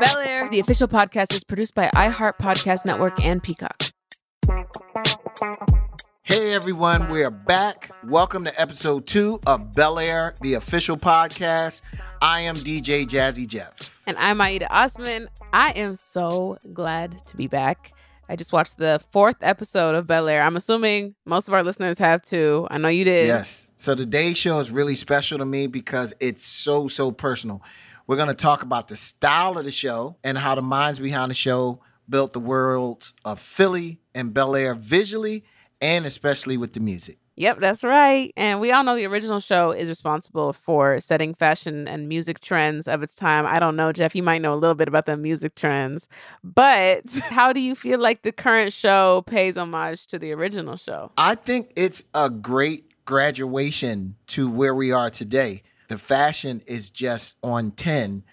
Bel Air, the official podcast, is produced by iHeart Podcast Network and Peacock. Hey everyone, we are back. Welcome to episode two of Bel Air, the official podcast. I am DJ Jazzy Jeff. And I'm Aida Osman. I am so glad to be back. I just watched the fourth episode of Bel Air. I'm assuming most of our listeners have too. I know you did. Yes. So today's show is really special to me because it's so, so personal. We're going to talk about the style of the show and how the minds behind the show built the worlds of Philly and Bel Air visually and especially with the music. Yep, that's right. And we all know the original show is responsible for setting fashion and music trends of its time. I don't know, Jeff, you might know a little bit about the music trends, but how do you feel like the current show pays homage to the original show? I think it's a great graduation to where we are today. The fashion is just on 10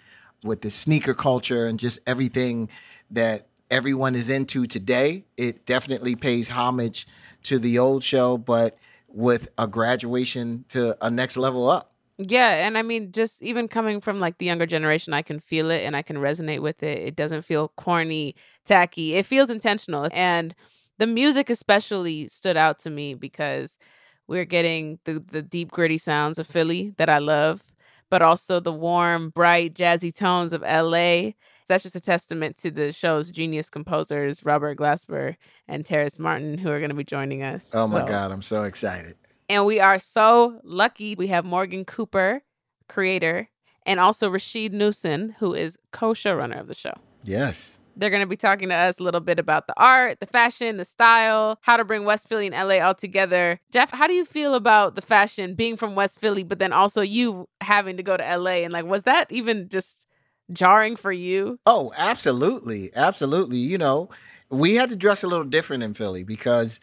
with the sneaker culture and just everything that everyone is into today. It definitely pays homage to the old show, but with a graduation to a next level up. Yeah, and I mean, just even coming from like the younger generation, I can feel it and I can resonate with it. It doesn't feel corny, tacky. It feels intentional. And the music especially stood out to me because we're getting the the deep gritty sounds of Philly that I love, but also the warm, bright, jazzy tones of LA. That's just a testament to the show's genius composers, Robert Glasper and Terrace Martin, who are going to be joining us. Oh my so. God, I'm so excited. And we are so lucky. We have Morgan Cooper, creator, and also Rasheed Newson, who is co showrunner of the show. Yes. They're going to be talking to us a little bit about the art, the fashion, the style, how to bring West Philly and LA all together. Jeff, how do you feel about the fashion being from West Philly, but then also you having to go to LA? And like, was that even just jarring for you? Oh, absolutely. Absolutely. You know, we had to dress a little different in Philly because,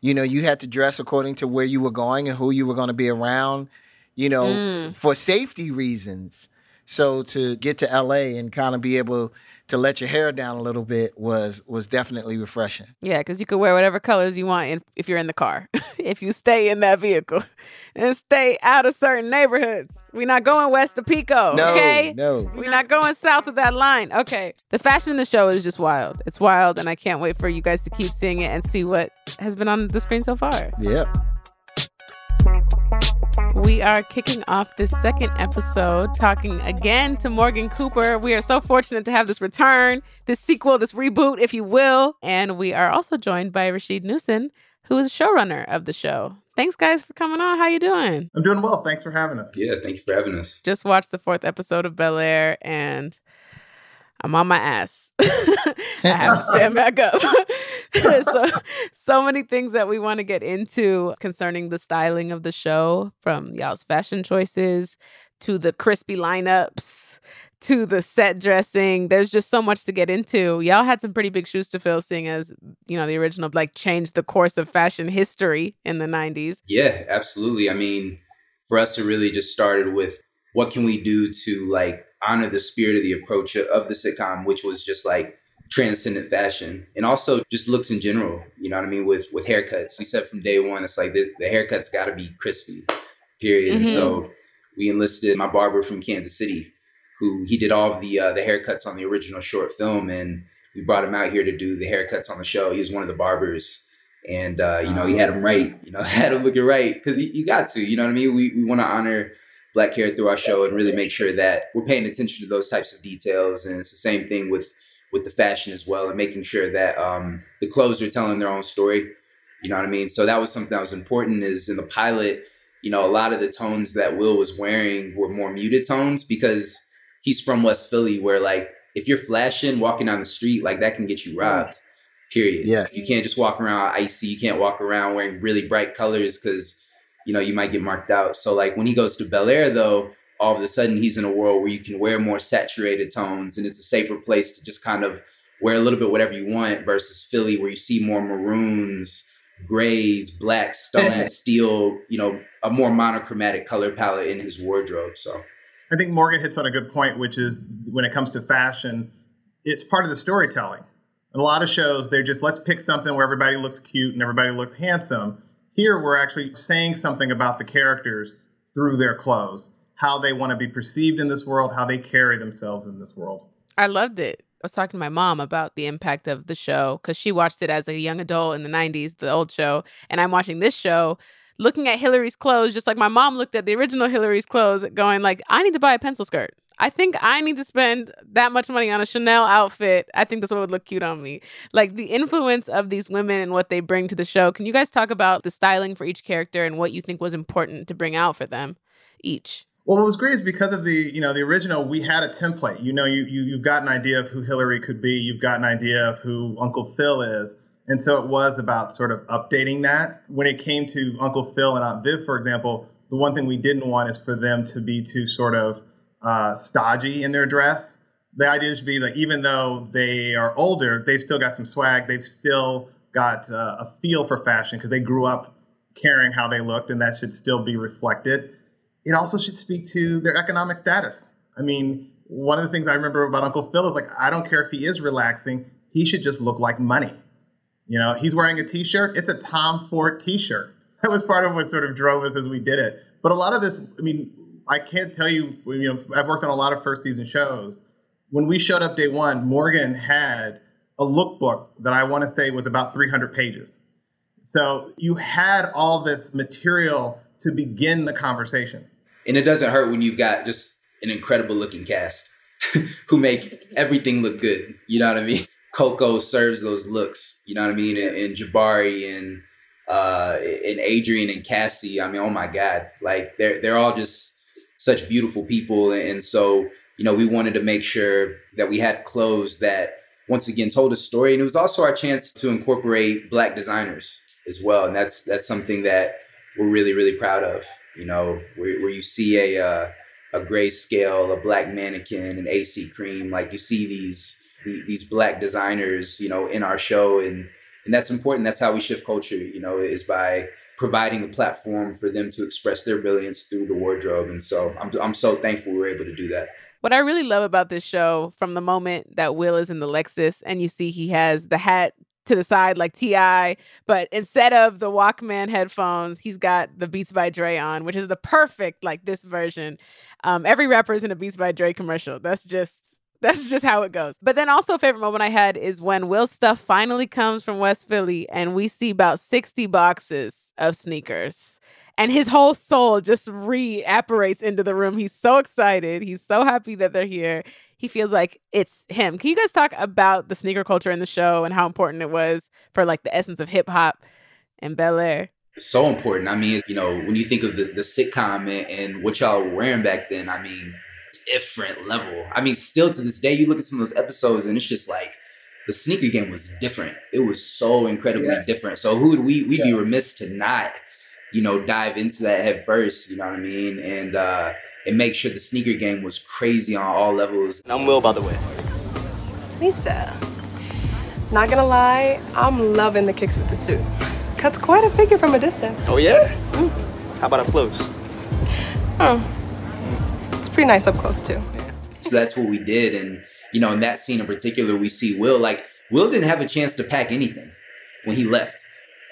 you know, you had to dress according to where you were going and who you were going to be around, you know, mm. for safety reasons. So to get to LA and kind of be able to let your hair down a little bit was was definitely refreshing. Yeah, because you could wear whatever colors you want in, if you're in the car. if you stay in that vehicle and stay out of certain neighborhoods, we're not going west of Pico. No, okay, no, we're not going south of that line. Okay, the fashion in the show is just wild. It's wild, and I can't wait for you guys to keep seeing it and see what has been on the screen so far. Yep. We are kicking off this second episode talking again to Morgan Cooper. We are so fortunate to have this return, this sequel, this reboot, if you will. And we are also joined by Rasheed Newson, who is a showrunner of the show. Thanks, guys, for coming on. How you doing? I'm doing well. Thanks for having us. Yeah, thank you for having us. Just watched the fourth episode of Bel Air, and I'm on my ass. I have to stand back up. so, so many things that we want to get into concerning the styling of the show from y'all's fashion choices to the crispy lineups to the set dressing. There's just so much to get into. Y'all had some pretty big shoes to fill, seeing as, you know, the original like changed the course of fashion history in the 90s. Yeah, absolutely. I mean, for us to really just started with what can we do to like honor the spirit of the approach of the sitcom, which was just like transcendent fashion and also just looks in general. You know what I mean? With with haircuts, we said from day one, it's like the, the haircut's got to be crispy, period. Mm-hmm. so we enlisted my barber from Kansas City, who he did all the uh, the haircuts on the original short film, and we brought him out here to do the haircuts on the show. He was one of the barbers. And uh, you know he had him right, you know had him looking right because you, you got to, you know what I mean. We we want to honor black hair through our show and really make sure that we're paying attention to those types of details. And it's the same thing with with the fashion as well, and making sure that um, the clothes are telling their own story. You know what I mean? So that was something that was important. Is in the pilot, you know, a lot of the tones that Will was wearing were more muted tones because he's from West Philly, where like if you're flashing walking down the street, like that can get you robbed. Period. Yes. You can't just walk around icy. You can't walk around wearing really bright colors because you know, you might get marked out. So like when he goes to Bel Air though, all of a sudden he's in a world where you can wear more saturated tones and it's a safer place to just kind of wear a little bit whatever you want versus Philly where you see more maroons, grays, blacks, stone steel, you know, a more monochromatic color palette in his wardrobe. So I think Morgan hits on a good point, which is when it comes to fashion, it's part of the storytelling. In a lot of shows, they're just let's pick something where everybody looks cute and everybody looks handsome. Here, we're actually saying something about the characters through their clothes, how they want to be perceived in this world, how they carry themselves in this world. I loved it. I was talking to my mom about the impact of the show because she watched it as a young adult in the 90s, the old show. And I'm watching this show looking at Hillary's clothes, just like my mom looked at the original Hillary's clothes, going like, I need to buy a pencil skirt. I think I need to spend that much money on a Chanel outfit. I think this would look cute on me. Like the influence of these women and what they bring to the show. Can you guys talk about the styling for each character and what you think was important to bring out for them each? Well, what was great is because of the you know the original, we had a template. You know, you you you've got an idea of who Hillary could be. You've got an idea of who Uncle Phil is, and so it was about sort of updating that. When it came to Uncle Phil and Aunt Viv, for example, the one thing we didn't want is for them to be too sort of uh, stodgy in their dress. The idea should be that even though they are older, they've still got some swag. They've still got uh, a feel for fashion because they grew up caring how they looked, and that should still be reflected it also should speak to their economic status. I mean, one of the things I remember about Uncle Phil is like, I don't care if he is relaxing, he should just look like money. You know, he's wearing a t-shirt, it's a Tom Ford t-shirt. That was part of what sort of drove us as we did it. But a lot of this, I mean, I can't tell you, you know, I've worked on a lot of first season shows. When we showed up day one, Morgan had a lookbook that I want to say was about 300 pages. So you had all this material to begin the conversation and it doesn't hurt when you've got just an incredible looking cast who make everything look good. You know what I mean? Coco serves those looks. You know what I mean? And, and Jabari and uh, and Adrian and Cassie. I mean, oh my God! Like they're they're all just such beautiful people, and so you know we wanted to make sure that we had clothes that once again told a story, and it was also our chance to incorporate black designers as well, and that's that's something that we're really really proud of you know, where, where you see a uh, a grayscale, a black mannequin, an AC cream, like you see these these black designers, you know, in our show, and and that's important. That's how we shift culture, you know, is by providing a platform for them to express their brilliance through the wardrobe. And so I'm I'm so thankful we were able to do that. What I really love about this show, from the moment that Will is in the Lexus and you see he has the hat to the side like T.I., but instead of the Walkman headphones, he's got the Beats by Dre on, which is the perfect like this version. Um, every rapper is in a Beats by Dre commercial. That's just that's just how it goes. But then also a favorite moment I had is when Will Stuff finally comes from West Philly and we see about 60 boxes of sneakers. And his whole soul just re-apparates into the room. He's so excited. He's so happy that they're here he feels like it's him. Can you guys talk about the sneaker culture in the show and how important it was for like the essence of hip hop and Bel Air? So important. I mean, you know, when you think of the, the sitcom and, and what y'all were wearing back then, I mean, different level. I mean, still to this day, you look at some of those episodes and it's just like the sneaker game was different. It was so incredibly yes. different. So who would we we'd yeah. be remiss to not, you know, dive into that head first, you know what I mean? And uh and make sure the sneaker game was crazy on all levels. I'm Will, by the way. Lisa. Not gonna lie, I'm loving the kicks with the suit. Cuts quite a figure from a distance. Oh yeah? Mm. How about up close? Oh, it's pretty nice up close too. So that's what we did, and you know, in that scene in particular, we see Will like Will didn't have a chance to pack anything when he left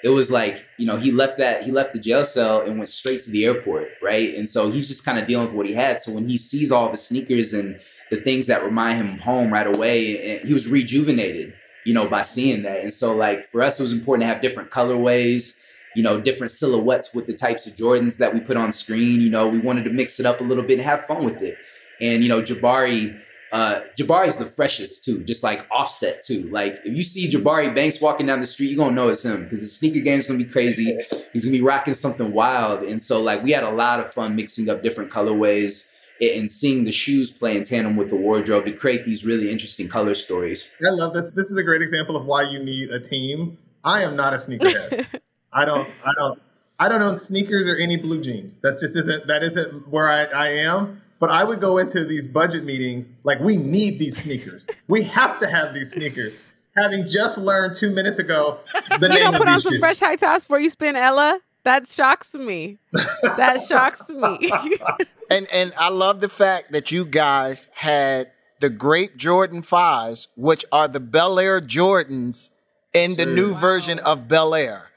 it was like you know he left that he left the jail cell and went straight to the airport right? And so he's just kind of dealing with what he had. So when he sees all the sneakers and the things that remind him of home right away he was rejuvenated you know by seeing that. And so like for us it was important to have different colorways you know different silhouettes with the types of jordans that we put on screen. You know we wanted to mix it up a little bit and have fun with it. And you know jabari uh, Jabari's the freshest too, just like Offset too. Like if you see Jabari Banks walking down the street, you're gonna know it's him because the sneaker game's gonna be crazy. He's gonna be rocking something wild, and so like we had a lot of fun mixing up different colorways and seeing the shoes play in tandem with the wardrobe to create these really interesting color stories. I love this. This is a great example of why you need a team. I am not a sneakerhead. I don't. I don't. I don't own sneakers or any blue jeans. That's just isn't. That isn't where I, I am. But I would go into these budget meetings like, we need these sneakers. we have to have these sneakers. Having just learned two minutes ago the you name don't put on some shoes. fresh high tops before you spin Ella. That shocks me. that shocks me. and and I love the fact that you guys had the Grape Jordan fives, which are the Bel Air Jordans in the new wow. version of Bel Air.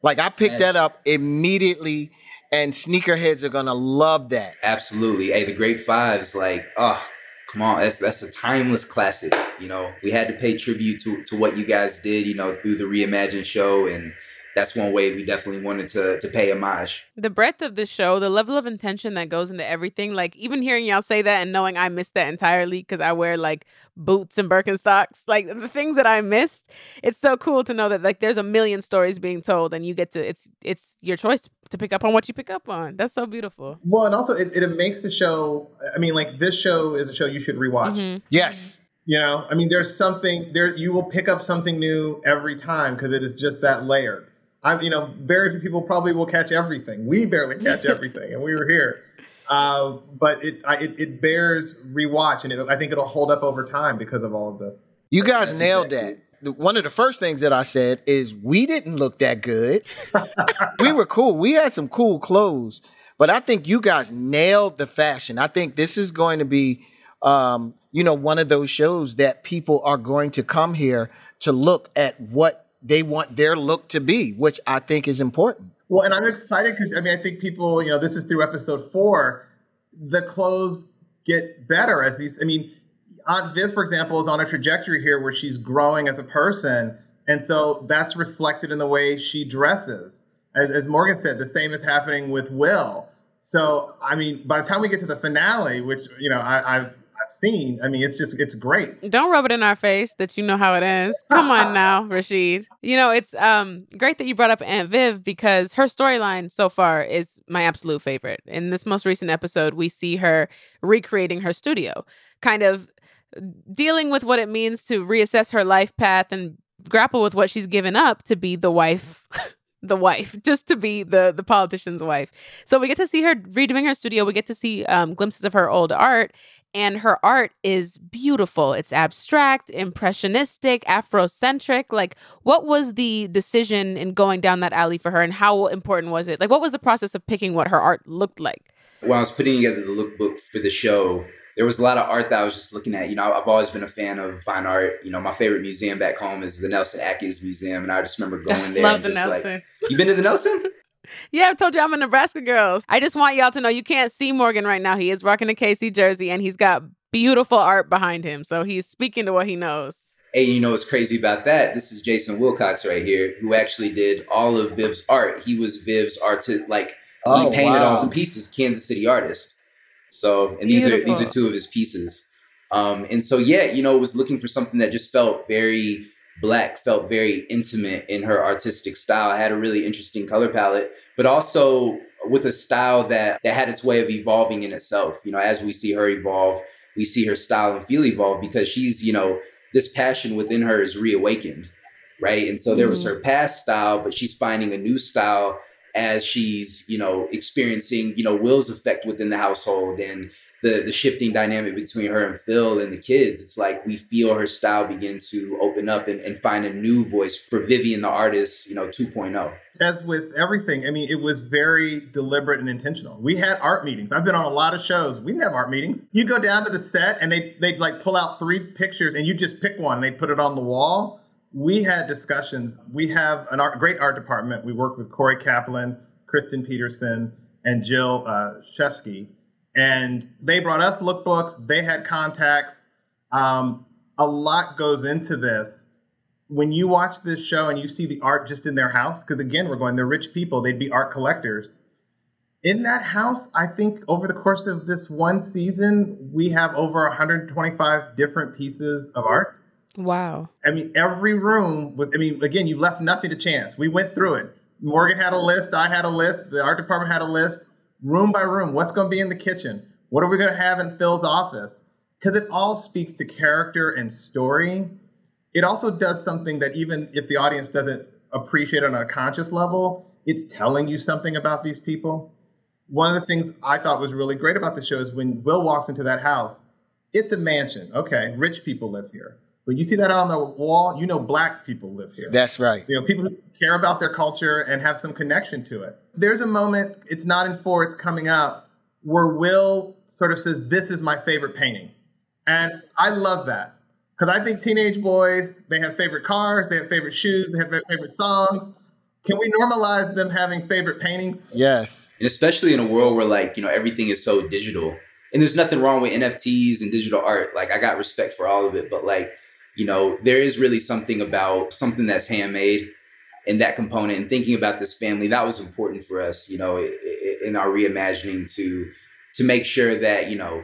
Like I picked that up immediately and sneakerheads are gonna love that. Absolutely. Hey, the Grape Fives, like, oh, come on, that's that's a timeless classic. You know, we had to pay tribute to to what you guys did. You know, through the reimagined show, and that's one way we definitely wanted to to pay homage. The breadth of the show, the level of intention that goes into everything, like even hearing y'all say that and knowing I missed that entirely because I wear like boots and Birkenstocks, like the things that I missed, it's so cool to know that like there's a million stories being told and you get to it's it's your choice to pick up on what you pick up on. That's so beautiful. Well, and also it, it makes the show. I mean, like this show is a show you should rewatch. Mhm. Yes. You know, I mean, there's something there. You will pick up something new every time because it is just that layered. I, you know, very few people probably will catch everything. We barely catch everything, and we were here. Uh, but it, I, it it bears rewatch, and it, I think it'll hold up over time because of all of this. You guys That's nailed exactly- that. The- One of the first things that I said is we didn't look that good. we were cool. We had some cool clothes, but I think you guys nailed the fashion. I think this is going to be, um, you know, one of those shows that people are going to come here to look at what they want their look to be, which I think is important. Well, and I'm excited because I mean I think people, you know, this is through episode four. The clothes get better as these. I mean, Aunt Viv, for example, is on a trajectory here where she's growing as a person, and so that's reflected in the way she dresses. As, as Morgan said, the same is happening with Will. So I mean, by the time we get to the finale, which you know I, I've I've seen, I mean, it's just it's great. Don't rub it in our face that you know how it ends. Come on now, Rasheed. You know, it's um great that you brought up Aunt Viv because her storyline so far is my absolute favorite. In this most recent episode, we see her recreating her studio, kind of dealing with what it means to reassess her life path and grapple with what she's given up to be the wife the wife just to be the the politician's wife. So we get to see her redoing her studio. We get to see um, glimpses of her old art and her art is beautiful. It's abstract impressionistic afrocentric. Like what was the decision in going down that alley for her and how important was it? Like what was the process of picking what her art looked like? When I was putting together the lookbook for the show, there was a lot of art that I was just looking at. You know, I've always been a fan of fine art. You know, my favorite museum back home is the Nelson Atkins Museum, and I just remember going there. love and the just nelson Like, you been to the Nelson? Yeah, I've told you I'm a Nebraska girl. I just want y'all to know you can't see Morgan right now. He is rocking a KC jersey and he's got beautiful art behind him. So he's speaking to what he knows. Hey, you know what's crazy about that? This is Jason Wilcox right here, who actually did all of Viv's art. He was Viv's artist, like Oh, he painted wow. all the pieces. Kansas City artist. So, and these are these are two of his pieces. Um, and so, yeah, you know, was looking for something that just felt very black, felt very intimate in her artistic style. Had a really interesting color palette, but also with a style that that had its way of evolving in itself. You know, as we see her evolve, we see her style and feel evolve because she's, you know, this passion within her is reawakened, right? And so there was her past style, but she's finding a new style as she's, you know, experiencing, you know, Will's effect within the household and the the shifting dynamic between her and Phil and the kids. It's like we feel her style begin to open up and, and find a new voice for Vivian the artist, you know, oh. 2.0. as with everything, I mean, it was very deliberate and intentional. We had art meetings. I've been on a lot of shows. We didn't have art meetings. You'd go down to the set and they they'd like pull out three pictures and you just pick one. and They put it on the wall. We had discussions. We have art, great art department. We work with Corey Kaplan, Kristen Peterson, and Jill uh, Shesky. And they brought us lookbooks. They had contacts. Um, a lot goes into this when you watch this show and you see the art just in their house, because again, we're going, they're rich people, they'd be art collectors. In that house, I think over the course of this one season, we have over 125 different pieces of art. Wow. I mean, every room was, I mean, again, you left nothing to chance. We went through it. Morgan had a list, I had a list, the art department had a list, room by room. What's going to be in the kitchen? What are we going to have in Phil's office? Because it all speaks to character and story it also does something that even if the audience doesn't appreciate on a conscious level, it's telling you something about these people. One of the things I thought was really great about the show is when Will walks into that house, it's a mansion. Okay, rich people live here. But you see that on the wall, you know black people live here. That's right. You know, people who care about their culture and have some connection to it. There's a moment, it's not in four, it's coming up, where Will sort of says, This is my favorite painting. And I love that. Because I think teenage boys, they have favorite cars, they have favorite shoes, they have favorite songs. Can we normalize them having favorite paintings? Yes. And especially in a world where like, you know, everything is so digital, and there's nothing wrong with NFTs and digital art. Like I got respect for all of it, but like, you know, there is really something about something that's handmade and that component and thinking about this family that was important for us, you know, in our reimagining to to make sure that, you know,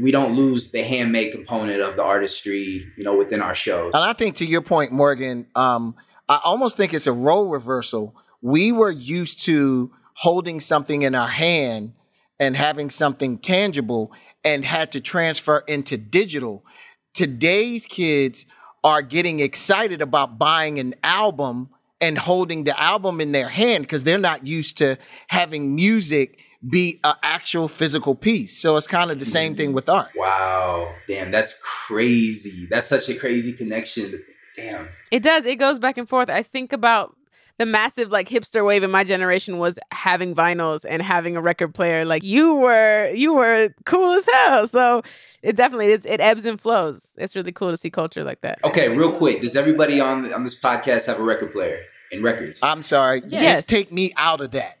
we don't lose the handmade component of the artistry, you know, within our shows. And I think to your point, Morgan, um, I almost think it's a role reversal. We were used to holding something in our hand and having something tangible and had to transfer into digital. Today's kids are getting excited about buying an album and holding the album in their hand because they're not used to having music be an actual physical piece. So it's kind of the same thing with art. Wow. Damn, that's crazy. That's such a crazy connection. Damn. It does. It goes back and forth. I think about the massive like hipster wave in my generation was having vinyls and having a record player. Like you were, you were cool as hell. So it definitely it's, it ebbs and flows. It's really cool to see culture like that. Okay, real quick, does everybody on on this podcast have a record player and records? I'm sorry, Yes. just take me out of that.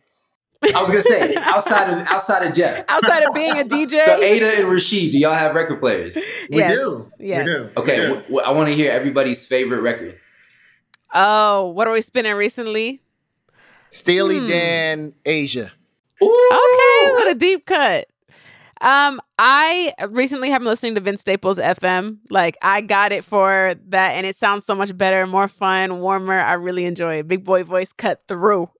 I was gonna say outside of outside of Jeff. Outside of being a DJ, So Ada and Rasheed, do y'all have record players? We yes, do. Yes. We do. Okay, Yes. w- w- I want to hear everybody's favorite record. Oh, what are we spinning recently? Steely Hmm. Dan, Aja. Okay, what a deep cut. Um, I recently have been listening to Vince Staples FM. Like, I got it for that, and it sounds so much better, more fun, warmer. I really enjoy it. Big boy voice cut through,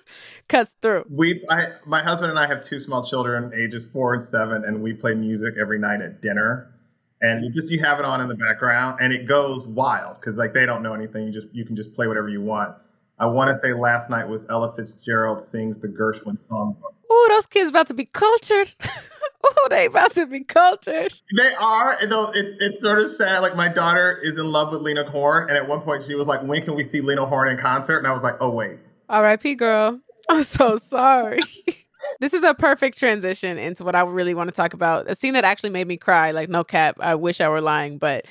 cuts through. We, I, my husband and I have two small children, ages four and seven, and we play music every night at dinner. And you just you have it on in the background, and it goes wild because like they don't know anything. You just you can just play whatever you want. I want to say last night was Ella Fitzgerald sings the Gershwin songbook. Ooh, those kids about to be cultured. Ooh, they about to be cultured. They are, though it's it's sort of sad. Like my daughter is in love with Lena Horne, and at one point she was like, "When can we see Lena Horne in concert?" And I was like, "Oh wait." R.I.P. girl. I'm so sorry. this is a perfect transition into what I really want to talk about. A scene that actually made me cry. Like no cap. I wish I were lying, but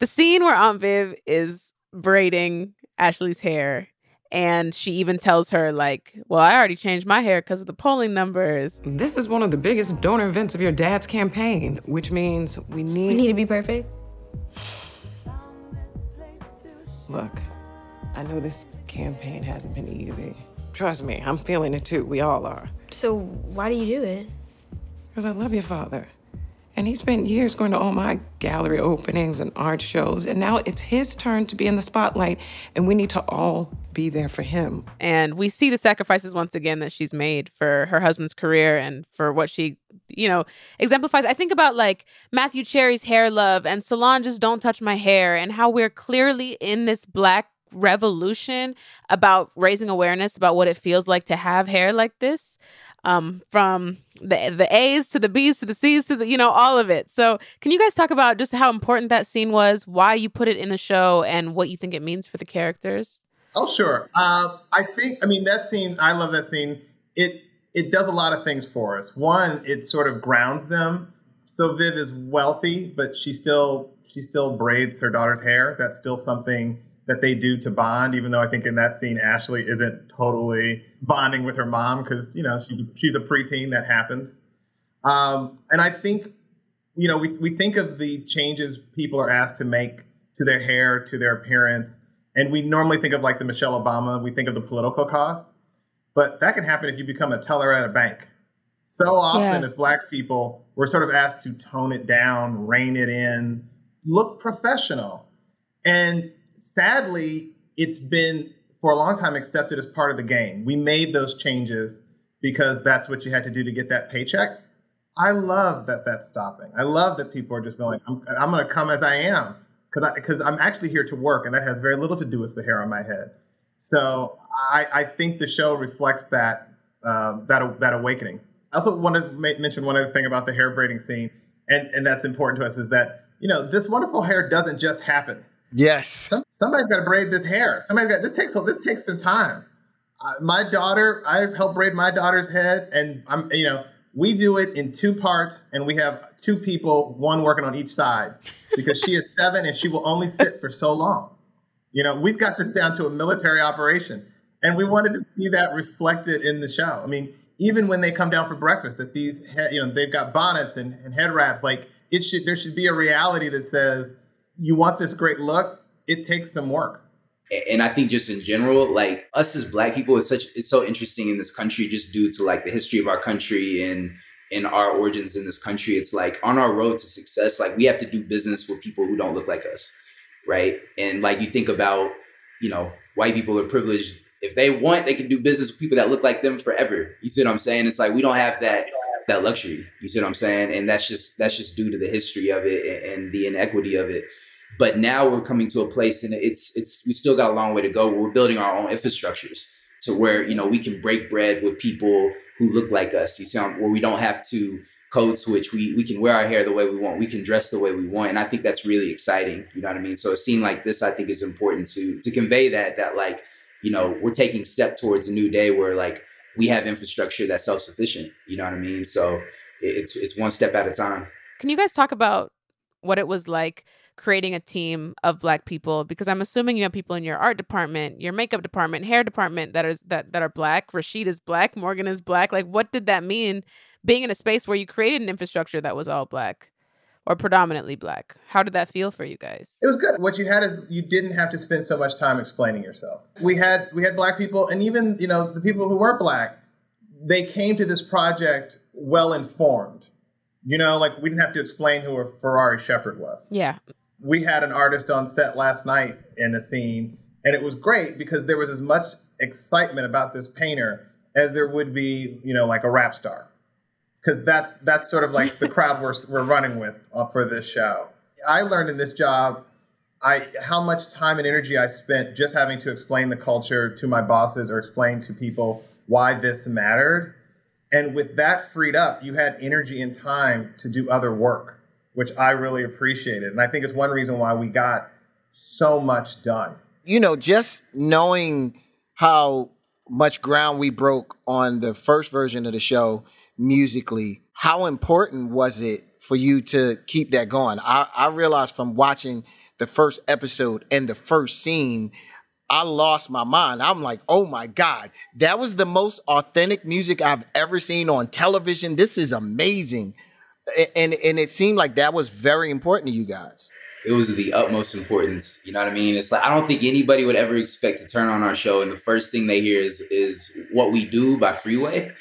the scene where Aunt Viv is braiding Ashley's hair. And she even tells her, like, well, I already changed my hair because of the polling numbers. This is one of the biggest donor events of your dad's campaign, which means we need. We need to be perfect. Look, I know this campaign hasn't been easy. Trust me, I'm feeling it too. We all are. So why do you do it? Because I love your father. And he spent years going to all my gallery openings and art shows. And now it's his turn to be in the spotlight, and we need to all be there for him. And we see the sacrifices once again that she's made for her husband's career and for what she, you know, exemplifies. I think about like Matthew Cherry's hair love and Solange's Don't Touch My Hair and how we're clearly in this black revolution about raising awareness about what it feels like to have hair like this. Um, from the the A's to the B's to the C's to the you know all of it. So, can you guys talk about just how important that scene was, why you put it in the show, and what you think it means for the characters? Oh, sure. Uh, I think, I mean, that scene, I love that scene. It it does a lot of things for us. One, it sort of grounds them. So Viv is wealthy, but she still she still braids her daughter's hair. That's still something that they do to bond. Even though I think in that scene, Ashley isn't totally bonding with her mom because you know she's she's a preteen. That happens. Um, and I think, you know, we we think of the changes people are asked to make to their hair, to their appearance and we normally think of like the Michelle Obama, we think of the political cost, but that can happen if you become a teller at a bank. So often, Yeah. as Black people, we're sort of asked to tone it down, rein it in, look professional. And sadly, it's been for a long time accepted as part of the game. We made those changes because that's what you had to do to get that paycheck. I love that that's stopping. I love that people are just going, I'm, I'm going to come as I am because because I'm actually here to work, and that has very little to do with the hair on my head. So I, I think the show reflects that uh, that that awakening. I also want to ma- mention one other thing about the hair braiding scene, and and that's important to us is that you know this wonderful hair doesn't just happen. Yes. Some, somebody's got to braid this hair. Somebody's got this takes this takes some time. Uh, my daughter, I helped braid my daughter's head, and I'm you know we do it in two parts, and we have two people, one working on each side, because she is seven and she will only sit for so long. You know, we've got this down to a military operation, and we wanted to see that reflected in the show. I mean, even when they come down for breakfast, that these, he- you know, they've got bonnets and, and head wraps. Like it should, there should be a reality that says, you want this great look, it takes some work. and I think just in general, like us as black people is such it's so interesting in this country just due to like the history of our country and in our origins in this country. It's like on our road to success, like we have to do business with people who don't look like us. Right. And like you think about, you know, white people are privileged. If they want, they can do business with people that look like them forever. You see what I'm saying? It's like we don't have that that luxury. You see what I'm saying? And that's just that's just due to the history of it and, and the inequity of it but now we're coming to a place and it's it's we still got a long way to go. We're building our own infrastructures to where you know we can break bread with people who look like us. You see um, where we don't have to code switch. We we can wear our hair the way we want. We can dress the way we want. And i think that's really exciting. You know what i mean? So a scene like this i think is important to to convey that that like you know we're taking step towards a new day where like we have infrastructure that's self-sufficient. You know what i mean? So it's it's one step at a time. Can you guys talk about what it was like creating a team of black people? Because I'm assuming you have people in your art department, your makeup department, hair department that is that that are black. Rasheed is black, Morgan is black. Like what did that mean being in a space where you created an infrastructure that was all black or predominantly black? How did that feel for you guys? It was good. What you had is you didn't have to spend so much time explaining yourself. We had we had black people, and even you know the people who weren't black, they came to this project well informed. You know, like we didn't have to explain who a Ferrari Sheppard was. Yeah. We had an artist on set last night in a scene, and it was great because there was as much excitement about this painter as there would be, you know, like a rap star. Because that's that's sort of like the crowd we're we're running with uh, for this show. I learned in this job I how much time and energy I spent just having to explain the culture to my bosses or explain to people why this mattered. And with that freed up, you had energy and time to do other work, which I really appreciated. And I think it's one reason why we got so much done. you know, just knowing how much ground we broke on the first version of the show musically, how important was it for you to keep that going? I, I realized from watching the first episode and the first scene, I lost my mind. I'm like, oh my God, that was the most authentic music I've ever seen on television. This is amazing. And and it seemed like that was very important to you guys. it was the utmost importance. You know what I mean? It's like I don't think anybody would ever expect to turn on our show and the first thing they hear is is what we do by Freeway.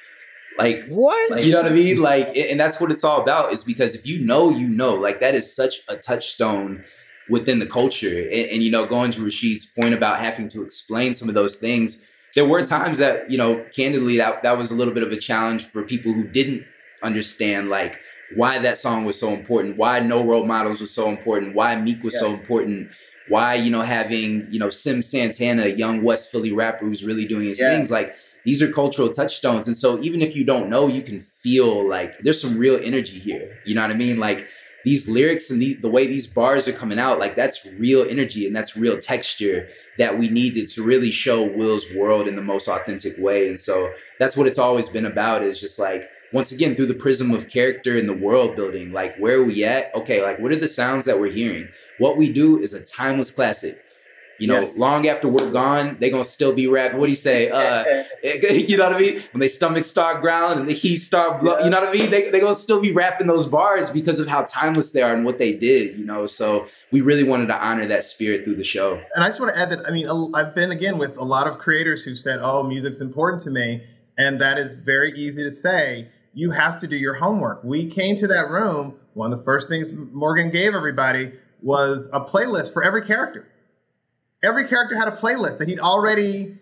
Like What? like, you know what I mean? Like, and that's what it's all about. Is because if you know, you know. Like that is such a touchstone within the culture. And, and you know, going to Rasheed's point about having to explain some of those things, there were times that you know, candidly, that that was a little bit of a challenge for people who didn't understand like why that song was so important, why No Role Models was so important, why Meek was so important, why you know having you know Sim Santana, a young West Philly rapper who's really doing his Yes. things, like these are cultural touchstones. And so even if you don't know, you can feel like there's some real energy here. You know what I mean? Like these lyrics and the, the way these bars are coming out, like that's real energy and that's real texture that we needed to really show Will's world in the most authentic way. And so that's what it's always been about is just like, once again, through the prism of character and the world building, like where are we at? Okay, like what are the sounds that we're hearing? What we do is a timeless classic. You know, Yes. long after we're gone, they're gonna still be rapping. What do you say? Uh, you know what I mean? When they stomach start growling and the heat start, blow, you know what I mean? They they gonna still be rapping those bars because of how timeless they are and what they did. You know, so we really wanted to honor that spirit through the show. And I just want to add that I mean i've been again with a lot of creators who said, "Oh, music's important to me," and that is very easy to say. You have to do your homework. We came to that room. One of the first things Morgan gave everybody was a playlist for every character. Every character had a playlist that he'd already.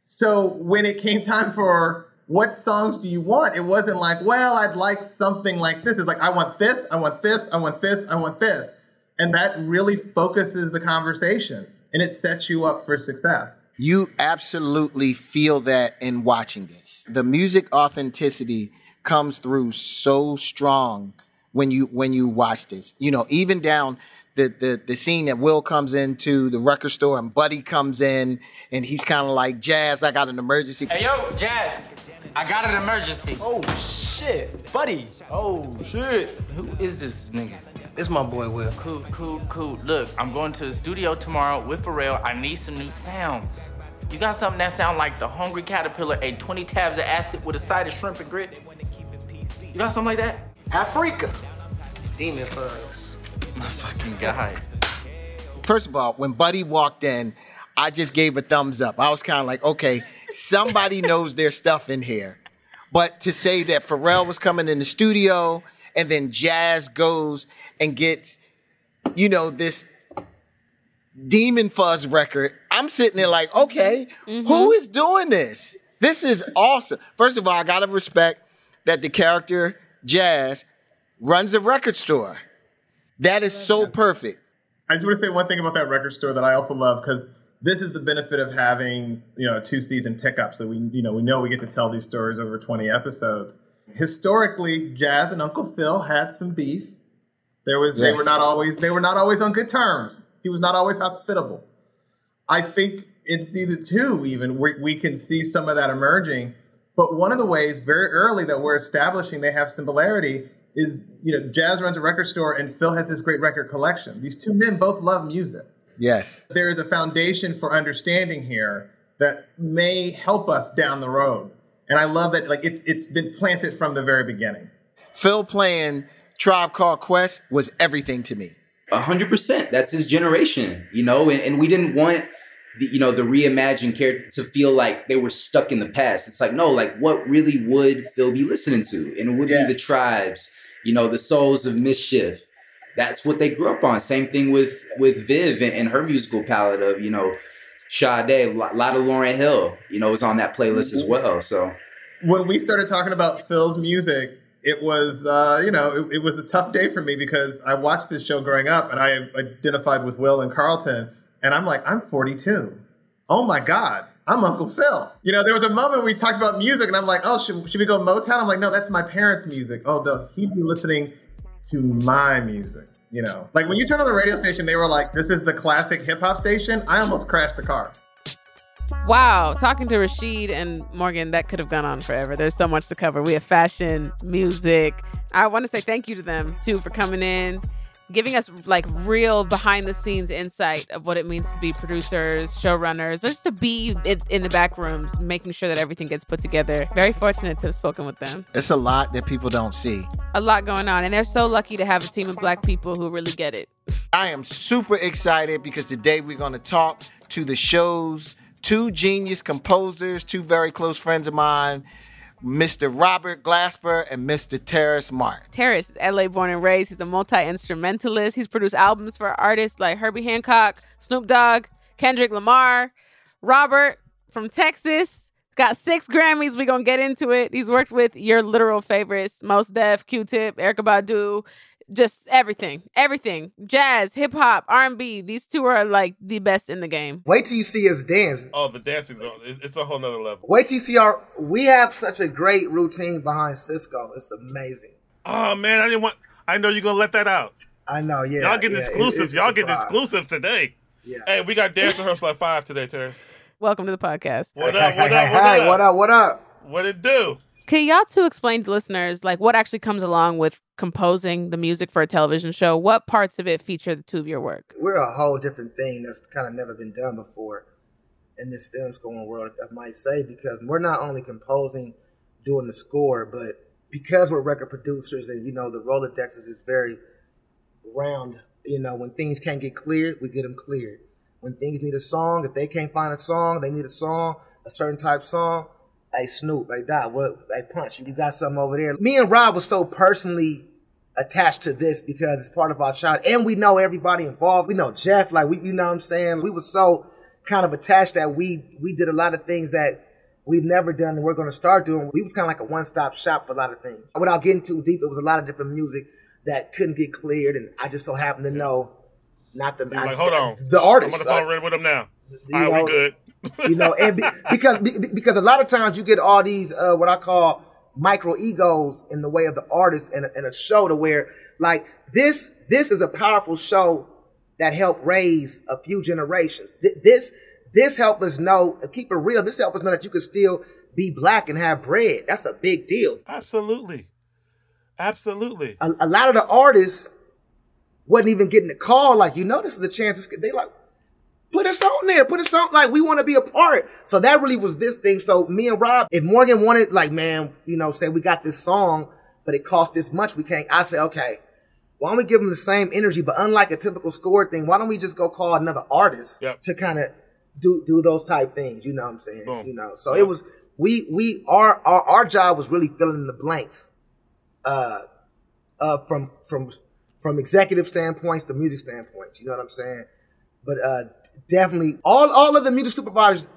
So when it came time for what songs do you want, it wasn't like, well, I'd like something like this. It's like, I want this, I want this, I want this, I want this. And that really focuses the conversation and it sets you up for success. You absolutely feel that in watching this. The music authenticity comes through so strong when you when you watch this. You know, even down the the the scene that Will comes into the record store and Buddy comes in and he's kind of like, "Jazz, I got an emergency." Hey yo, Jazz, I got an emergency. Oh shit, buddy. Oh shit. Who is this nigga? This my boy Will. Cool, cool, cool. Look, I'm going to the studio tomorrow with Pharrell. I need some new sounds. You got something that sound like the hungry caterpillar ate 20 tabs of acid with a side of shrimp and grits? You got something like that? Afreaka. Demon Fuzz. My fucking guy. First of all, when Buddy walked in, I just gave a thumbs up. I was kind of like, okay, somebody knows their stuff in here. But to say that Pharrell was coming in the studio and then Jazz goes and gets, you know, this Demon Fuzz record, I'm sitting there like, okay, who mm-hmm. is doing this? This is awesome. First of all, I gotta respect that the character Jazz runs a record store. That is so perfect. I just want to say one thing about that record store that I also love because this is the benefit of having you know a two season pickup. So we you know we know we get to tell these stories over 20 episodes. Historically, Jazz and Uncle Phil had some beef. There was they were not always they were not always on good terms. He was not always hospitable. I think in season two, even we, we can see some of that emerging. But one of the ways very early that we're establishing they have similarity is, you know, Jazz runs a record store and Phil has this great record collection. These two men both love music. Yes. There is a foundation for understanding here that may help us down the road. And I love that like it's it's been planted from the very beginning. Phil playing Tribe Called Quest was everything to me. A hundred percent. That's his generation, you know, and, and we didn't want the, you know, the reimagined character to feel like they were stuck in the past. It's like, no, like what really would Phil be listening to? And it would be the tribes, you know, the souls of mischief. That's what they grew up on. Same thing with with Viv and, and her musical palette of, you know, Sade, a lot, lot of Lauryn Hill, you know, was on that playlist as well. So When we started talking about Phil's music, it was uh, you know, it, it was a tough day for me because I watched this show growing up and I identified with Will and Carlton, and I'm like, I'm 42. Oh my God. I'm Uncle Phil. You know, there was a moment we talked about music, and I'm like, oh, should, should we go Motown? I'm like, no, that's my parents' music. Oh, no, he'd be listening to my music. You know, like when you turn on the radio station, they were like, this is the classic hip hop station. I almost crashed the car. Wow, talking to Rasheed and Morgan, that could have gone on forever. There's so much to cover. We have fashion, music. I want to say thank you to them too for coming in, giving us like real behind the scenes insight of what it means to be producers, showrunners, just to be in, in the back rooms, making sure that everything gets put together. Very fortunate to have spoken with them. It's a lot that people don't see. A lot going on, and they're so lucky to have a team of black people who really get it. I am super excited because today we're going to talk to the show's two genius composers, two very close friends of mine, Mr. Robert Glasper and Mr. Terrace Martin. Terrace is LA born and raised. He's a multi instrumentalist. He's produced albums for artists like Herbie Hancock, Snoop Dogg, Kendrick Lamar. Robert from Texas got six Grammys. We're going to get into it. He's worked with your literal favorites Mos Def, Q Tip, Erykah Badu. Just everything, everything, jazz, hip hop, R and B. These two are like the best in the game. Wait till you see us dance. Oh, the dancing's on. It's a whole nother level. Wait till you see our. We have such a great routine behind Cisco. It's amazing. Oh man, I didn't want. I know you're gonna let that out. I know. Yeah. Y'all getting yeah, it- exclusives. it's Y'all getting surprise. exclusives today. Yeah. Hey, we got dance rehearsal at five today, Terrence. Welcome to the podcast. What up? What hey, up? What up? what up? What up? What it do? Can y'all two explain to listeners like what actually comes along with composing the music for a television show? What parts of it feature the two of your work? We're a whole different thing that's kind of never been done before in this film scoring world, I might say, because we're not only composing, doing the score, but because we're record producers and you know the Rolodex is very round. You know, when things can't get cleared, we get them cleared. When things need a song, if they can't find a song, they need a song, a certain type song. Hey Snoop, hey Dot, what? Hey Punch, you got something over there. Me and Rob was so personally attached to this because it's part of our child, and we know everybody involved. We know Jeff, like we, you know what I'm saying. We were so kind of attached that we we did a lot of things that we've never done and we're going to start doing. We was kind of like a one stop shop for a lot of things. Without getting too deep, it was a lot of different music that couldn't get cleared, and I just so happened to know not the He's like, hold on. the artist. I'm on the phone ready with him now. All right, know, we good. You know, and be, because be, because a lot of times you get all these uh, what I call micro egos in the way of the artist and a, in a show to where like this this is a powerful show that helped raise a few generations. Th- This this helped us know keep it real. This helped us know that you could still be black and have bread. That's a big deal. Absolutely. Absolutely. A, a lot of the artists wasn't even getting the call. Like you know, this is a chance. They like put us on there, put us on. Like we want to be a part. So that really was this thing. So me and Rob, if Morgan wanted, like, man, you know, say we got this song, but it costs this much, we can't. I say, okay, why don't we give them the same energy? But unlike a typical score thing, why don't we just go call another artist Yep. to kind of do do those type things? You know what I'm saying? Boom. You know, so it was we we our our, our job was really filling in the blanks, uh, uh, from from from executive standpoints to music standpoints. You know what I'm saying? But uh, definitely, all all of the music supervisors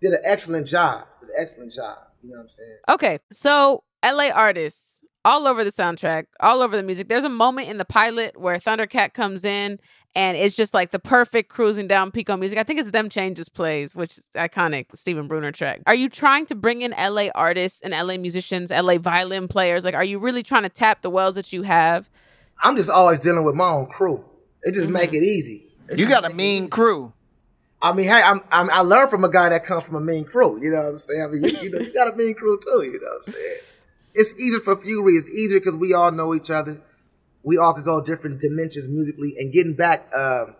did an excellent job. Did an excellent job. You know what I'm saying? Okay, so LA artists all over the soundtrack, all over the music. There's a moment in the pilot where Thundercat comes in and it's just like the perfect cruising down Pico music. I think it's Them Changes Plays, which is iconic Stephen Bruner track. Are you trying to bring in LA artists and LA musicians, LA violin players? Like, are you really trying to tap the wells that you have? I'm just always dealing with my own crew. It just make it easy. It You got a make mean easy. crew. I mean, hey, I'm, I'm I learned from a guy that comes from a mean crew. You know what I'm saying? I mean, you, you know, you got a mean crew too. You know what I'm saying? It's easier for Fury. It's easier because we all know each other. We all could go different dimensions musically. And getting back, um,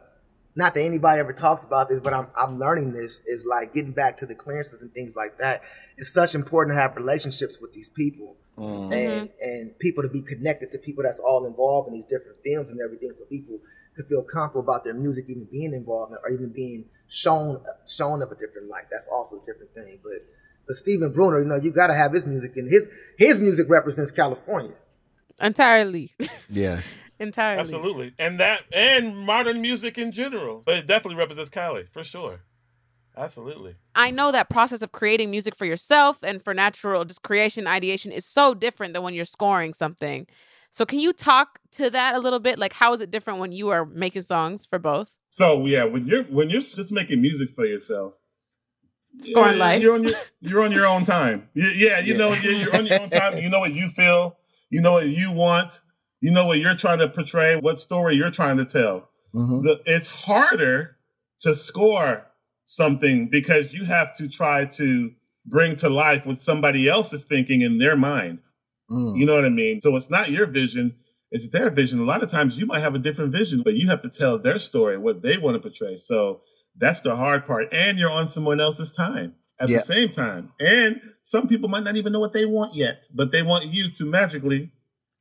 not that anybody ever talks about this, but I'm I'm learning this is like getting back to the clearances and things like that. It's such important to have relationships with these people and and people to be connected to people that's all involved in these different films and everything, so people could feel comfortable about their music even being involved in or even being shown shown up a different light. That's also a different thing. But but Stephen Bruner, you know, you got to have his music, and his his music represents California. Entirely. Yes. Entirely. Absolutely. And that and modern music in general. But it definitely represents Cali, for sure. Absolutely. I know that process of creating music for yourself and for natural just creation ideation is so different than when you're scoring something. So can you talk to that a little bit? Like how is it different when you are making songs for both? So yeah, when you're when you're just making music for yourself, Scoring yeah, life. You're on your you're on your own time. Yeah, yeah you know you're, you're on your own time. You know what you feel. You know what you want. You know what you're trying to portray. What story you're trying to tell. Mm-hmm. The, it's harder to score something because you have to try to bring to life what somebody else is thinking in their mind. Mm. You know what I mean? So it's not your vision, it's their vision. A lot of times you might have a different vision, but you have to tell their story, what they want to portray. So that's the hard part. And you're on someone else's time at Yeah. the same time. And some people might not even know what they want yet, but they want you to magically.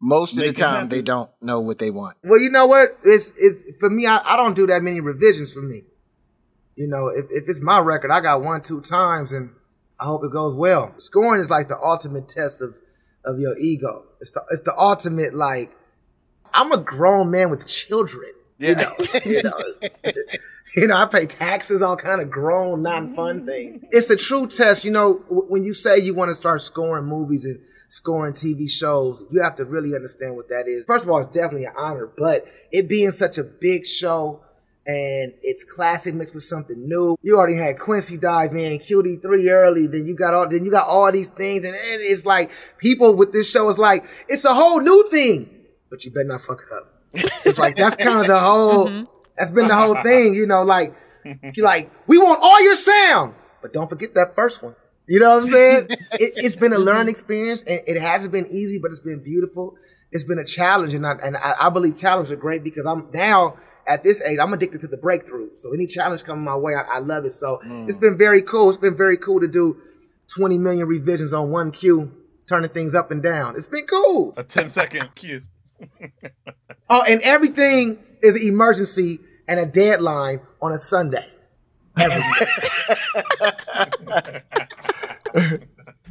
Most of the time, they don't know what they want. Well, you know what? It's it's for me. I, I don't do that many revisions for me. You know, if, if it's my record, I got one two times, and I hope it goes well. Scoring is like the ultimate test of of your ego. It's the it's the ultimate like. I'm a grown man with children. You know, you know, you know. I pay taxes, all kind of grown, non-fun mm-hmm. things. It's a true test. You know, when you say you want to start scoring movies and scoring TV shows, you have to really understand what that is. First of all, it's definitely an honor, but it being such a big show and it's classic mixed with something new. You already had Quincy dive in, QD3 early, then you got all then you got all these things, and it's like people with this show is like, it's a whole new thing. But you better not fuck it up. It's like that's kind of the whole mm-hmm. that's been the whole thing, you know, like you're like, we want all your sound, but don't forget that first one. You know what I'm saying? it, it's been a mm-hmm. learning experience, and it hasn't been easy, but it's been beautiful. It's been a challenge, and I, and I, I believe challenges are great because I'm now at this age, I'm addicted to the breakthrough. So any challenge coming my way, I, I love it. So hmm. it's been very cool. It's been very cool to do 20 million revisions on one cue, turning things up and down. It's been cool. A 10 second cue. Oh, and everything is an emergency and a deadline on a Sunday.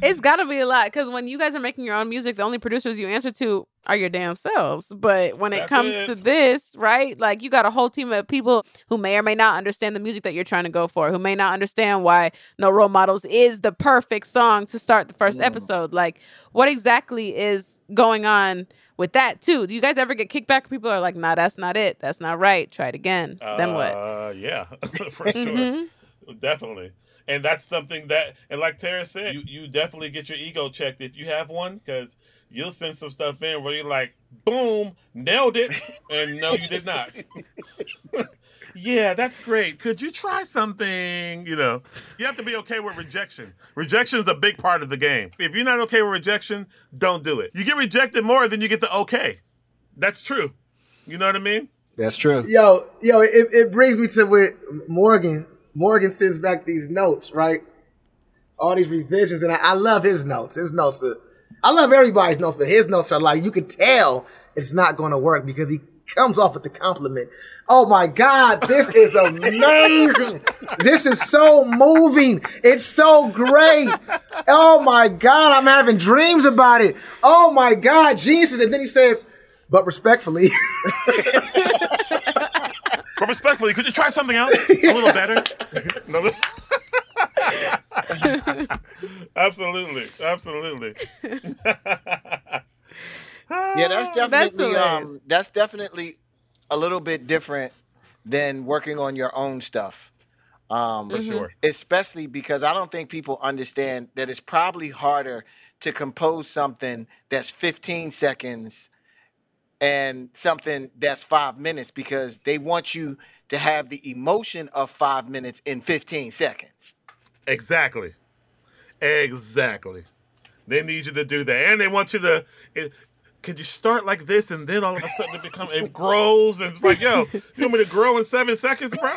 It's got to be a lot because when you guys are making your own music, the only producers you answer to are your damn selves. But when it comes it. to this, right? Like you got a whole team of people who may or may not understand the music that you're trying to go for, who may not understand why No Role Models is the perfect song to start the first episode. Like, what exactly is going on with that, too? Do you guys ever get kickback? People are like, nah, that's not it. That's not right. Try it again. then what? Uh, yeah, for sure, definitely. And that's something that, and like Terrace said, you, you definitely get your ego checked if you have one, because you'll send some stuff in where you're like, boom, nailed it, and no, you did not. yeah, that's great. Could you try something? You know, you have to be okay with rejection. Rejection is a big part of the game. If you're not okay with rejection, don't do it. You get rejected more than you get the okay. That's true. You know what I mean? That's true. Yo, yo, it, it brings me to where Morgan Morgan sends back these notes, right? All these revisions, and I, I love his notes. His notes, are, I love everybody's notes, but his notes are like you could tell it's not going to work because he comes off with the compliment. Oh my God, this is amazing. this is so moving. It's so great. Oh my God, I'm having dreams about it. Oh my God, Jesus. And then he says, but respectfully. but respectfully, could you try something else? A little better? absolutely. Absolutely. yeah, that's definitely that's, um, that's definitely a little bit different than working on your own stuff. Um, For sure. Especially because I don't think people understand that it's probably harder to compose something that's 15 seconds and something that's five minutes because they want you to have the emotion of five minutes in 15 seconds. Exactly. Exactly. They need you to do that. And they want you to it, could you start like this and then all of a sudden it becomes it grows and it's like, yo, you want me to grow in seven seconds, bro?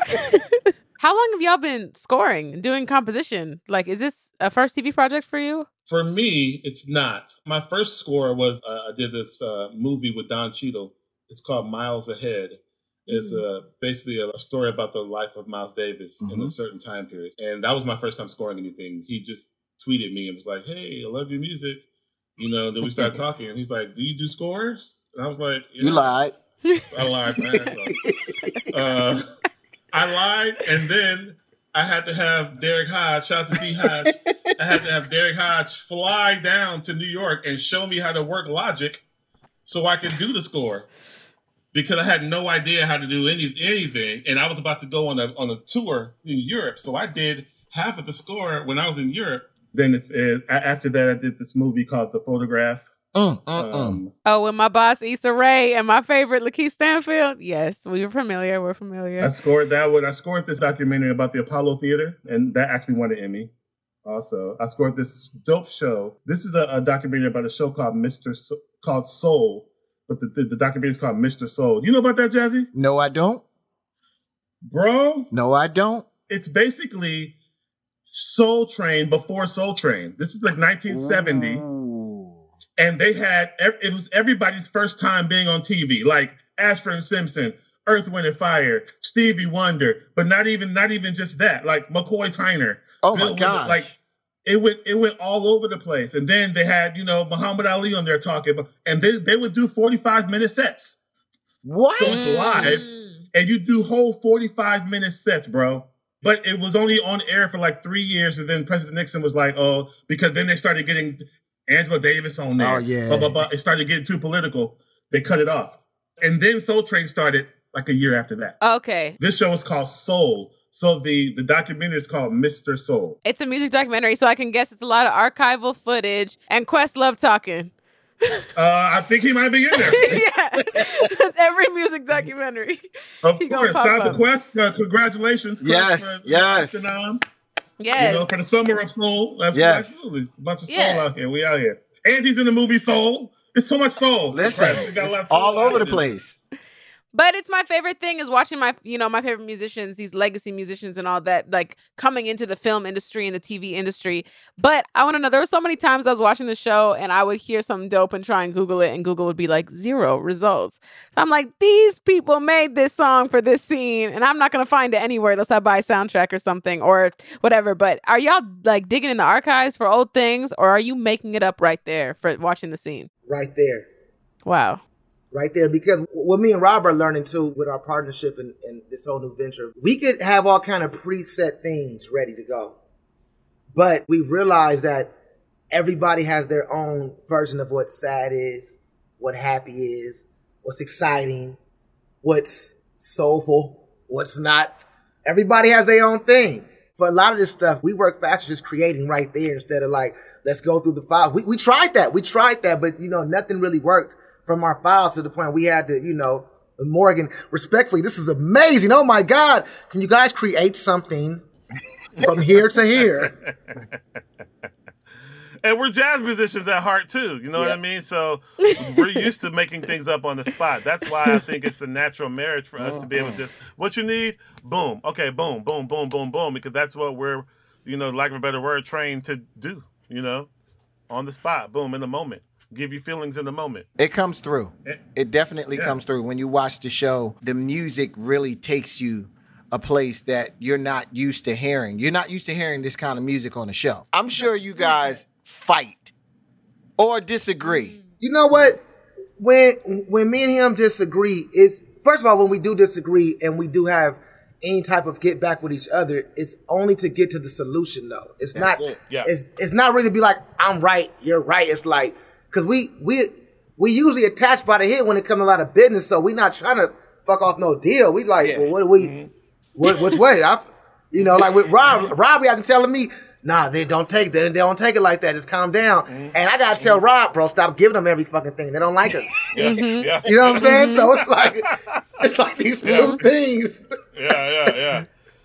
How long have y'all been scoring and doing composition? Like, is this a first TV project for you? For me, it's not. My first score was uh, I did this uh, movie with Don Cheadle. It's called Miles Ahead. It's mm-hmm. uh, basically a, story about the life of Miles Davis mm-hmm. in a mm-hmm. certain time period. And that was my first time scoring anything. He just tweeted me and was like, "Hey, I love your music." You know, then we started talking, and he's like, "Do you do scores?" And I was like, "You lied." I lied, uh, I lied, and then I had to have Derrick Hodge, shout out to D Hodge. I had to have Derrick Hodge fly down to New York and show me how to work Logic so I could do the score. Because I had no idea how to do any anything, and I was about to go on a on a tour in Europe, so I did half of the score when I was in Europe. Then uh, after that, I did this movie called The Photograph, Mm, mm, um, oh, with my boss Issa Rae and my favorite Lakeith Stanfield. Yes, we are familiar. We're familiar. I scored that one. I scored this documentary about the Apollo Theater, and that actually won an Emmy. Also, I scored this dope show. This is a, a documentary about a show called Mr. So- called Soul, but the, the, the documentary is called Mr. Soul. You know about that, Jazzy? No, I don't. Bro? No, I don't. It's basically Soul Train before Soul Train. This is like 1970. Ooh and they had it was everybody's first time being on TV, like Ashford and Simpson, Earth, Wind and Fire, Stevie Wonder, but not even not even just that, like McCoy Tyner. Oh my god! Like it went it went all over the place, and then they had you know Muhammad Ali on there talking, and they they would do forty five minute sets. What? So it's live, mm. and you do whole forty five minute sets, bro. But it was only on air for like three years, and then President Nixon was like, "Oh," because then they started getting Angela Davis on there. Oh yeah. Blah, blah, blah. It started getting too political. They cut it off. And then Soul Train started like a year after that. Okay. This show is called Soul. So the the documentary is called Mr. Soul. It's a music documentary, so I can guess it's a lot of archival footage and Questlove talking. uh, I think he might be in there. yeah, that's every music documentary. Of course, shout out to Quest. Uh, congratulations, Quest, yes, for, yes. For Yes. You know, for the summer of soul. Absolutely. Yes. absolutely. A bunch of soul Yeah. out here. We out here. And he's in the movie Soul. It's so much soul. Listen, Right, we got a lot of it's soul all over the here. place. But it's my favorite thing is watching my, you know, my favorite musicians, these legacy musicians and all that, like coming into the film industry and the TV industry. But I want to know, there were so many times I was watching the show and I would hear something dope and try and Google it, and Google would be like zero results. So I'm like, these people made this song for this scene, and I'm not gonna find it anywhere unless I buy a soundtrack or something or whatever. But are y'all like digging in the archives for old things, or are you making it up right there for watching the scene? Right there. Wow. Right there because what me and Rob are learning too with our partnership and, and this whole new venture, we could have all kind of preset things ready to go. But we realize that everybody has their own version of what sad is, what happy is, what's exciting, what's soulful, what's not. Everybody has their own thing. For a lot of this stuff, we work faster just creating right there instead of like, let's go through the files. We, we tried that. We tried that, but you know, nothing really worked from our files to the point we had to, you know, Morgan, respectfully, this is amazing. Oh my God. Can you guys create something from here to here? and we're jazz musicians at heart too. You know what I mean? So we're used to making things up on the spot. That's why I think it's a natural marriage for us to be able to just what you need, boom, okay, boom, boom, boom, boom, boom, because that's what we're, you know, lack of a better word, trained to do. You know, on the spot, boom, in the moment, give you feelings in the moment. It comes through. Eh, it definitely Yeah. comes through. When you watch the show, the music really takes you a place that you're not used to hearing. You're not used to hearing this kind of music on the show. I'm sure you guys fight or disagree. You know what? When when me and him disagree, is first of all when we do disagree and we do have any type of get back with each other, it's only to get to the solution though. It's That's not it. Yeah. it's it's not really to be like I'm right, you're right. It's like because we we we usually attached by the head when it comes to a lot of business, so we not trying to fuck off no deal. We like, well, what do we, mm-hmm. what, which way? I, you know, like with Rob, Rob, be out there telling me, nah, they don't take that, they don't take it like that. Just calm down. Mm-hmm. And I gotta tell mm-hmm. Rob, bro, stop giving them every fucking thing. They don't like us. Yeah, yeah. You know what I'm saying? So it's like, it's like these two things. yeah, yeah, yeah.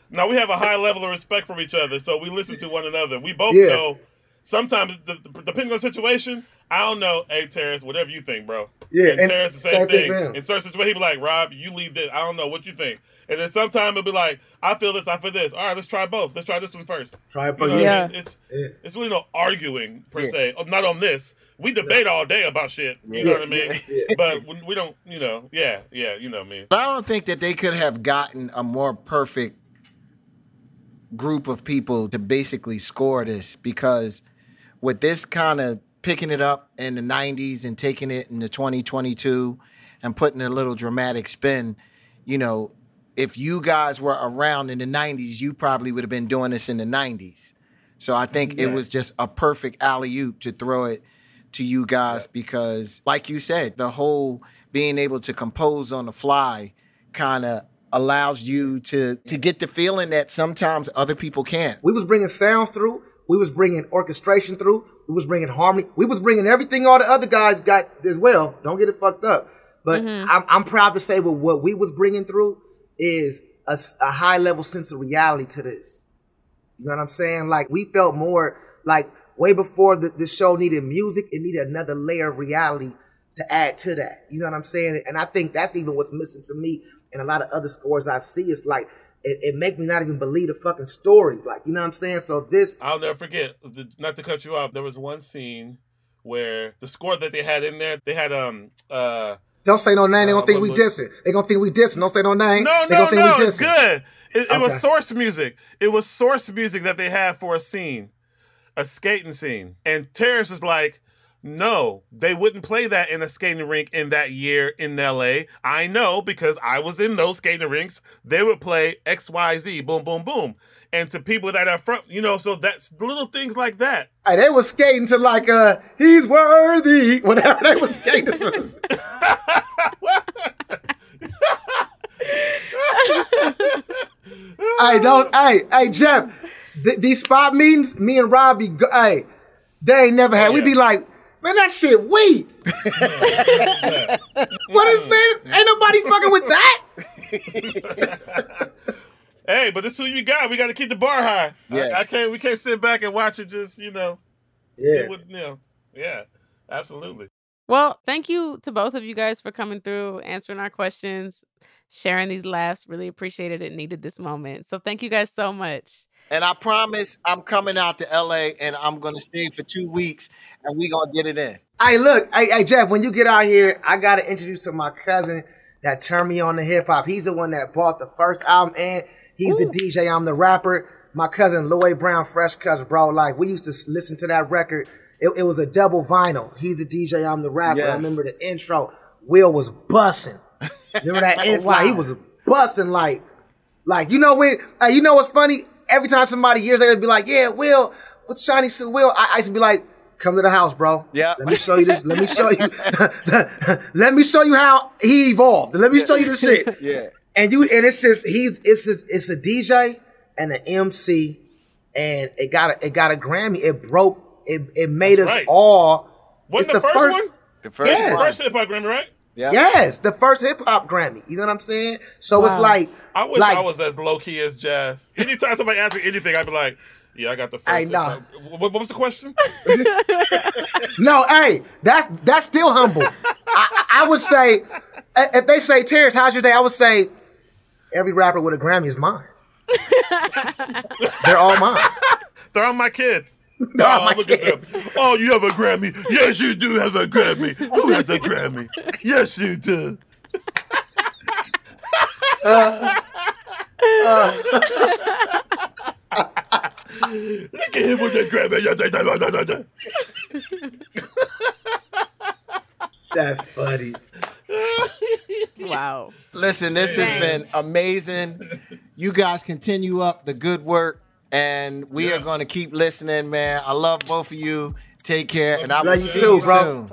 Now we have a high level of respect from each other, so we listen to one another. We both Yeah. know. Sometimes, d- d- depending on the situation, I don't know. Hey, Terrace, whatever you think, bro. Yeah, and, and Terrace the same same, thing thing. for him. In certain situations, he be like, "Rob, you lead this. I don't know what you think." And then sometimes it'll be like, "I feel this. I feel this. All right, let's try both. Let's try this one first. Try it You know first. what I Yeah. mean? It's Yeah. it's really no arguing per Yeah. se. Oh, Not on this. We debate all day about shit. You know what I mean? Yeah. But we, we don't. You know. Yeah. Yeah. You know me. But I don't think that they could have gotten a more perfect group of people to basically score this because with this kind of picking it up in the 90s and taking it into 2022 and putting a little dramatic spin, you know, if you guys were around in the 90s, you probably would have been doing this in the 90s. So I think it was just a perfect alley oop to throw it to you guys because, like you said, the whole being able to compose on the fly kind of allows you to to get the feeling that sometimes other people can't. We was bringing sounds through. We was bringing orchestration through. We was bringing harmony. We was bringing everything all the other guys got as well. Don't get it fucked up. But mm-hmm. I'm, I'm proud to say what what we was bringing through is a high level sense of reality to this. You know what I'm saying? Like we felt more like way before the, the show needed music, it needed another layer of reality to add to that. You know what I'm saying? And I think that's even what's missing to me and a lot of other scores I see. It's like it, it make me not even believe the fucking story. Like, you know what I'm saying? So this I'll never forget. the- Not to cut you off, there was one scene where the score that they had in there, they had um uh don't say no name, they gonna Uh, think we was- dissing. They gonna think we dissing. Don't say no name. no no gonna think no we it's good. It, it Okay. was source music. It was source music that they had for a scene, a skating scene, and Terrace is like. No, they wouldn't play that in a skating rink in that year in LA. I know because I was in those skating rinks. They would play XYZ, boom, boom, boom. And to people that are from, you know, so that's little things like that. Hey, they were skating to like uh he's worthy, whatever they was skating to. hey, don't hey, hey Jeff, th- these spot meetings, me and Robbie, go, hey, they ain't never had. We'd be like, man, that shit weak. what is man? Ain't nobody fucking with that. Hey, but this is who you got. We got to keep the bar high. Yeah. I, I can't. We can't sit back and watch it. Just you know. Yeah. with- you know. Yeah. Absolutely. Well, thank you to both of you guys for coming through, answering our questions, sharing these laughs. Really appreciated it. Needed this moment. So thank you guys so much. And I promise I'm coming out to LA and I'm gonna stay for two weeks and we gonna get it in. Hey, look, hey, hey, Jeff, when you get out here, I gotta introduce to my cousin that turned me on to hip hop. He's the one that bought the first album, and he's the DJ. I'm the rapper. My cousin Lloyd Brown, Fresh Cuts, bro. Like we used to listen to that record. It, it was a double vinyl. He's the DJ. I'm the rapper. I remember the intro. Will was bussing. Remember that intro? Like, he was bussing like, like you know when? Hey, you know what's funny? Every time somebody hears years later be like, "Yeah, Will, what's shiny suit? Will?" I, I used to be like, "Come to the house, bro. Yeah. Let me show you this. Let me show you. let me show you how he evolved. Let me show you the shit." Yeah. And you and it's just he's it's a, it's a DJ and an MC, and it got a, it got a Grammy. It broke. It it made That's us right. all. Wasn't it's the first one? The first Yes. one. First hip hop Grammy, right? Yeah. Yes, the first hip hop Grammy. You know what I'm saying? So it's like I wish like I was as low key as Jazz. Anytime somebody asks me anything, I'd be like, Yeah, I got the first. Hey, nah. What, what was the question? No, hey, that's that's still humble. I, I would say if they say Terrace, how's your day? I would say every rapper with a Grammy is mine. They're all mine. They're all my kids. They're oh, my look kids. at them. Oh, you have a Grammy. Yes, you do have a Grammy. Who has a Grammy? Yes, you do. Look at him with the Grammy. That's funny. Wow. Listen, this has been amazing. You guys continue up the good work, and we are going to keep listening, man. I love both of you. Take care, and I will Love you see too, you bro. soon.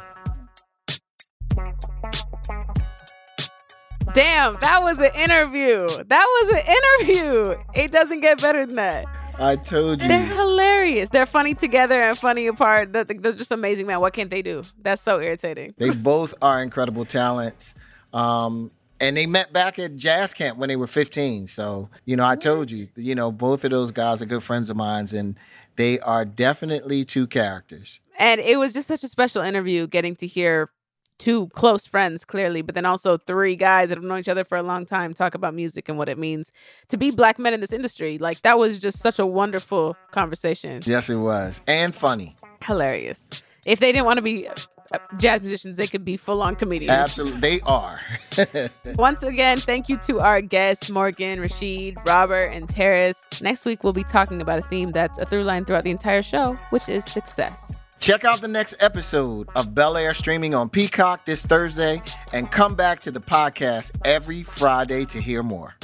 Damn, that was an interview. That was an interview. It doesn't get better than that. I told you. They're hilarious. They're funny together and funny apart. They're, they're just amazing, man. What can't they do? That's so irritating. They both are incredible talents. Um, and they met back at jazz camp when they were 15. So, you know, I told you, you know, both of those guys are good friends of mine, and they are definitely two characters. And it was just such a special interview getting to hear two close friends, clearly, but then also three guys that have known each other for a long time talk about music and what it means to be black men in this industry. Like, that was just such a wonderful conversation. Yes, it was. And funny. Hilarious. If they didn't want to be Uh, jazz musicians, they could be full on comedians. Absolutely. They are. Once again, thank you to our guests, Morgan, Rasheed, Robert, and Terrace. Next week, we'll be talking about a theme that's a through line throughout the entire show, which is success. Check out the next episode of Bel Air streaming on Peacock this Thursday and come back to the podcast every Friday to hear more.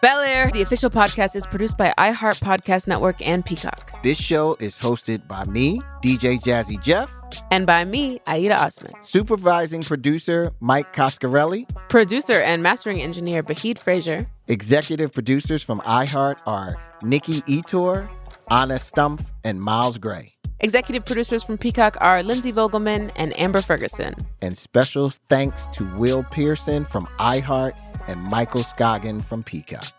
Bel Air, the official podcast, is produced by iHeart Podcast Network and Peacock. This show is hosted by me, DJ Jazzy Jeff, And by me, Aida Osman. supervising producer Mike Coscarelli. Producer and mastering engineer Bahid Frazier. Executive producers from iHeart are Nikki Ettore, Anna Stumpf, and Miles Gray. Executive producers from Peacock are Lindsay Vogelman and Amber Ferguson. And special thanks to Will Pearson from iHeart and Michael Scoggin from Peacock.